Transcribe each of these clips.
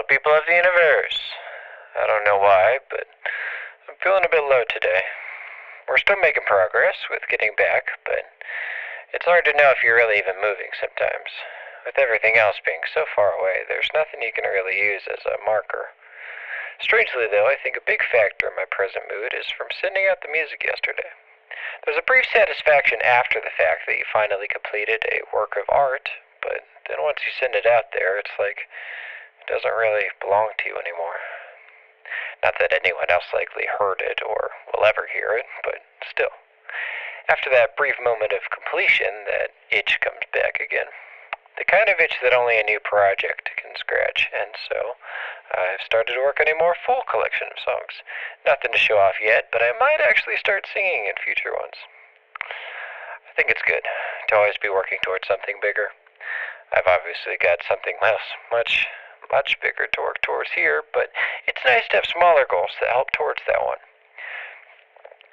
Hello, people of the universe. I don't know why, but I'm feeling a bit low today. We're still making progress with getting back, but it's hard to know if you're really even moving sometimes. With everything else being so far away, there's nothing you can really use as a marker. Strangely, though, I think a big factor in my present mood is from sending out the music yesterday. There's a brief satisfaction after the fact that you finally completed a work of art, but then once you send it out there, it's like doesn't really belong to you anymore. Not that anyone else likely heard it or will ever hear it, but still. After that brief moment of completion, that itch comes back again. The kind of itch that only a new project can scratch, and so I've started to work on a more full collection of songs. Nothing to show off yet, but I might actually start singing in future ones. I think it's good to always be working towards something bigger. I've obviously got something else, much, much bigger to work towards here, but it's nice to have smaller goals that help towards that one.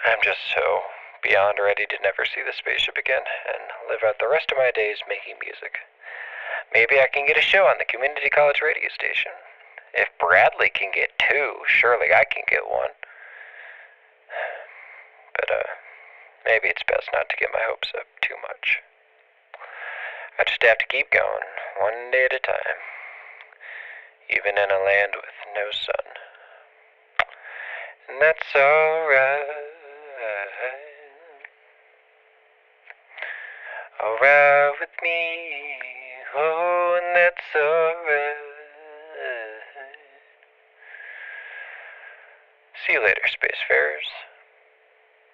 I'm just so beyond ready to never see the spaceship again and live out the rest of my days making music. Maybe I can get a show on the community college radio station. If Bradley can get two, surely I can get one. But, uh, maybe it's best not to get my hopes up too much. I just have to keep going, one day at a time, even in a land with no sun. And that's alright. Alright with me. Oh, and that's alright. See you later, Spacefarers.